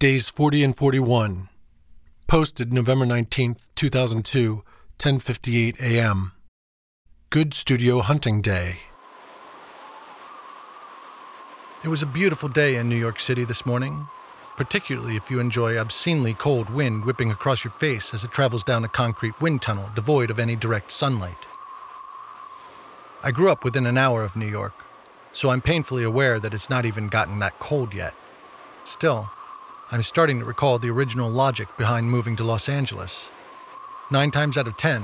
Days 40 and 41. Posted November 19th, 2002, 10:58 a.m. Good Studio Hunting Day. It was a beautiful day in New York City this morning, particularly if you enjoy obscenely cold wind whipping across your face as it travels down a concrete wind tunnel devoid of any direct sunlight. I grew up within an hour of New York, so I'm painfully aware that it's not even gotten that cold yet. Still, I'm starting to recall the original logic behind moving to Los Angeles. Nine times out of ten,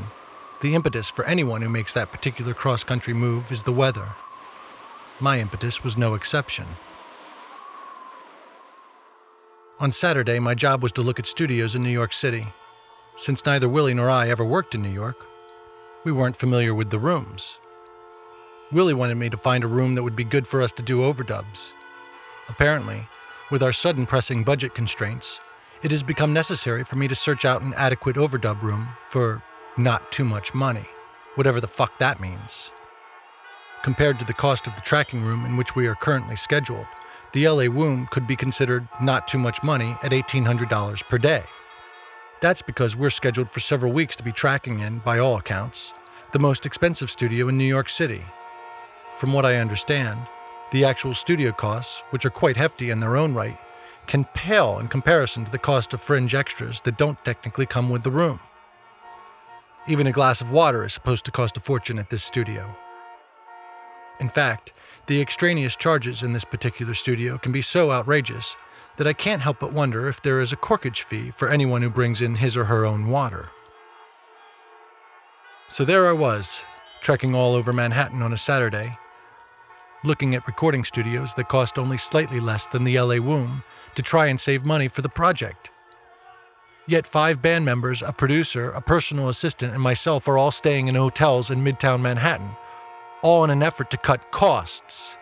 the impetus for anyone who makes that particular cross country move is the weather. My impetus was no exception. On Saturday, my job was to look at studios in New York City. Since neither Willie nor I ever worked in New York, we weren't familiar with the rooms. Willie wanted me to find a room that would be good for us to do overdubs. Apparently, with our sudden pressing budget constraints, it has become necessary for me to search out an adequate overdub room for not too much money, whatever the fuck that means. Compared to the cost of the tracking room in which we are currently scheduled, the LA Womb could be considered not too much money at $1,800 per day. That's because we're scheduled for several weeks to be tracking in, by all accounts, the most expensive studio in New York City. From what I understand, the actual studio costs, which are quite hefty in their own right, can pale in comparison to the cost of fringe extras that don't technically come with the room. Even a glass of water is supposed to cost a fortune at this studio. In fact, the extraneous charges in this particular studio can be so outrageous that I can't help but wonder if there is a corkage fee for anyone who brings in his or her own water. So there I was, trekking all over Manhattan on a Saturday, looking at recording studios that cost only slightly less than the LA Womb to try and save money for the project. Yet five band members, a producer, a personal assistant, and myself are all staying in hotels in Midtown Manhattan all in an effort to cut costs.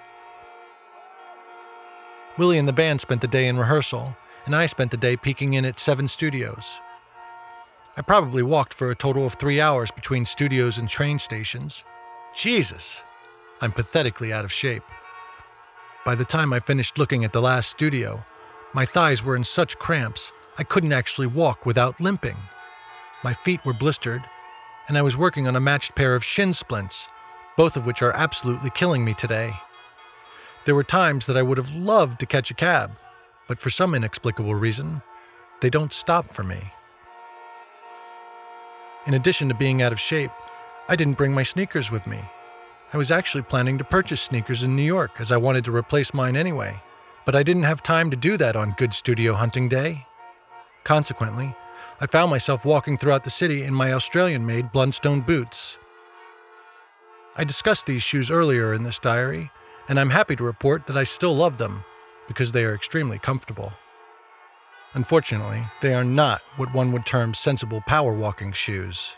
Willie and the band spent the day in rehearsal, and I spent the day peeking in at seven studios. I probably walked for a total of three hours between studios and train stations. Jesus, I'm pathetically out of shape. By the time I finished looking at the last studio, my thighs were in such cramps I couldn't actually walk without limping. My feet were blistered, and I was working on a matched pair of shin splints both of which are absolutely killing me today. There were times that I would have loved to catch a cab, but for some inexplicable reason, they don't stop for me. In addition to being out of shape, I didn't bring my sneakers with me. I was actually planning to purchase sneakers in New York as I wanted to replace mine anyway, but I didn't have time to do that on Good Studio Hunting Day. Consequently, I found myself walking throughout the city in my Australian made Blundstone boots. I discussed these shoes earlier in this diary, and I'm happy to report that I still love them because they are extremely comfortable. Unfortunately, they are not what one would term sensible power walking shoes.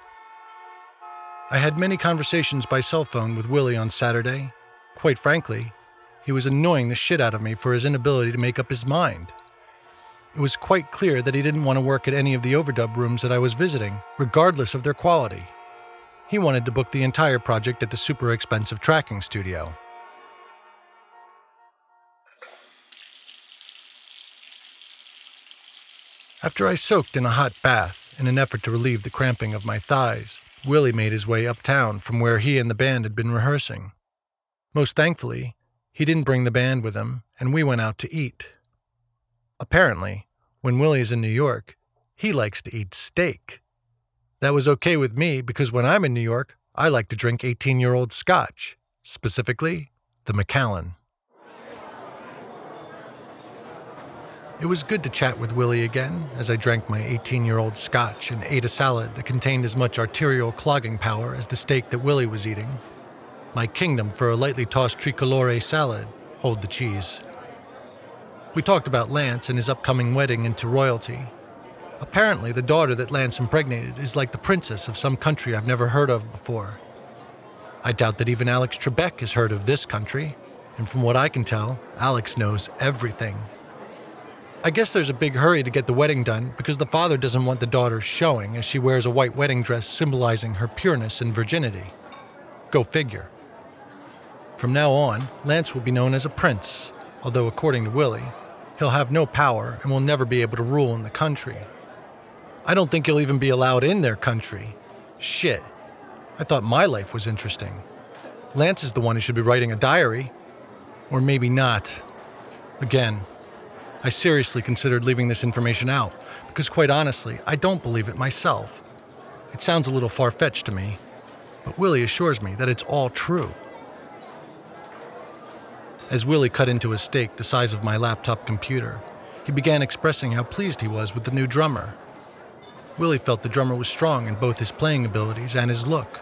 I had many conversations by cell phone with Willie on Saturday. Quite frankly, he was annoying the shit out of me for his inability to make up his mind. It was quite clear that he didn't want to work at any of the overdub rooms that I was visiting, regardless of their quality. He wanted to book the entire project at the super expensive tracking studio. After I soaked in a hot bath in an effort to relieve the cramping of my thighs, Willie made his way uptown from where he and the band had been rehearsing. Most thankfully, he didn't bring the band with him, and we went out to eat. Apparently, when Willie's in New York, he likes to eat steak. That was okay with me because when I'm in New York, I like to drink 18 year old scotch, specifically the Macallan. It was good to chat with Willie again as I drank my 18 year old scotch and ate a salad that contained as much arterial clogging power as the steak that Willie was eating. My kingdom for a lightly tossed tricolore salad, hold the cheese. We talked about Lance and his upcoming wedding into royalty, Apparently, the daughter that Lance impregnated is like the princess of some country I've never heard of before. I doubt that even Alex Trebek has heard of this country, and from what I can tell, Alex knows everything. I guess there's a big hurry to get the wedding done because the father doesn't want the daughter showing as she wears a white wedding dress symbolizing her pureness and virginity. Go figure. From now on, Lance will be known as a prince, although according to Willie, He'll have no power and will never be able to rule in the country. I don't think he'll even be allowed in their country. Shit. I thought my life was interesting. Lance is the one who should be writing a diary. Or maybe not. Again, I seriously considered leaving this information out because, quite honestly, I don't believe it myself. It sounds a little far fetched to me, but Willie assures me that it's all true. As Willie cut into a steak the size of my laptop computer, he began expressing how pleased he was with the new drummer. Willie felt the drummer was strong in both his playing abilities and his look.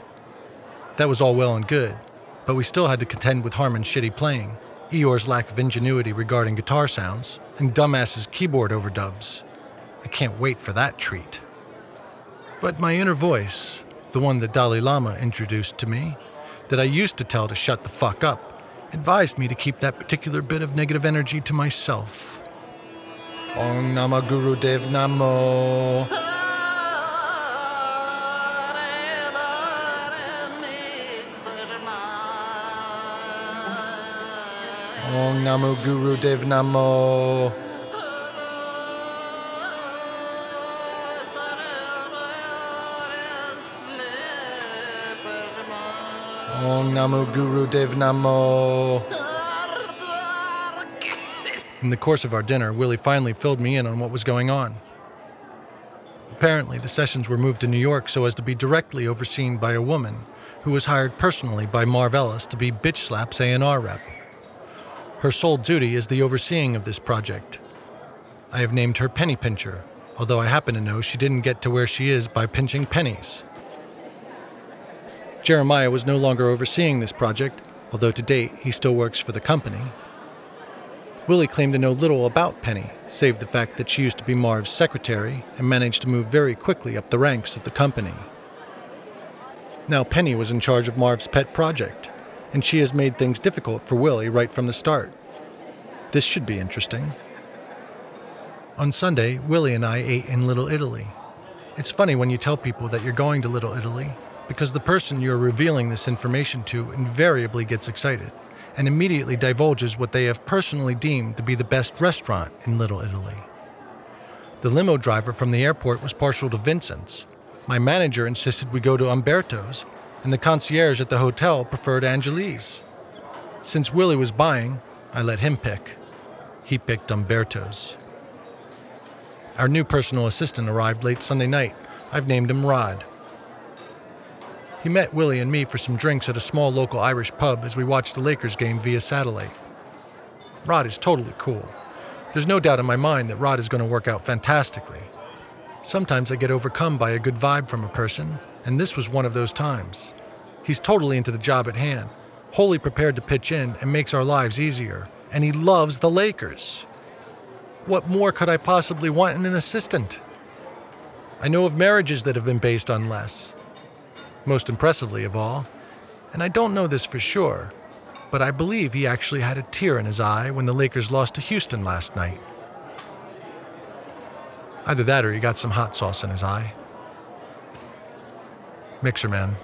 That was all well and good, but we still had to contend with Harmon's shitty playing, Eeyore's lack of ingenuity regarding guitar sounds, and Dumbass's keyboard overdubs. I can't wait for that treat. But my inner voice, the one that Dalai Lama introduced to me, that I used to tell to shut the fuck up, advised me to keep that particular bit of negative energy to myself. Om Namo Guru Dev Namo. Om Namo Guru Dev Namo. Om Namo Guru Dev Namo. In the course of our dinner, Willie finally filled me in on what was going on. Apparently, the sessions were moved to New York so as to be directly overseen by a woman who was hired personally by Marv Ellis to be Bitch Slap's A&R rep. Her sole duty is the overseeing of this project. I have named her Penny Pincher, although I happen to know she didn't get to where she is by pinching pennies. Jeremiah was no longer overseeing this project, although to date he still works for the company. Willie claimed to know little about Penny, save the fact that she used to be Marv's secretary and managed to move very quickly up the ranks of the company. Now Penny was in charge of Marv's pet project, and she has made things difficult for Willie right from the start. This should be interesting. On Sunday, Willie and I ate in Little Italy. It's funny when you tell people that you're going to Little Italy, because the person you're revealing this information to invariably gets excited and immediately divulges what they have personally deemed to be the best restaurant in Little Italy. The limo driver from the airport was partial to Vincent's. My manager insisted we go to Umberto's, and the concierge at the hotel preferred Angelo's. Since Willie was buying, I let him pick. He picked Umberto's. Our new personal assistant arrived late Sunday night. I've named him Rod. He met Willie and me for some drinks at a small local Irish pub as we watched the Lakers game via satellite. Rod is totally cool. There's no doubt in my mind that Rod is going to work out fantastically. Sometimes I get overcome by a good vibe from a person, and this was one of those times. He's totally into the job at hand, wholly prepared to pitch in and makes our lives easier, and he loves the Lakers. What more could I possibly want in an assistant? I know of marriages that have been based on less. Most impressively of all, and I don't know this for sure, but I believe he actually had a tear in his eye when the Lakers lost to Houston last night. Either that or he got some hot sauce in his eye. Mixerman.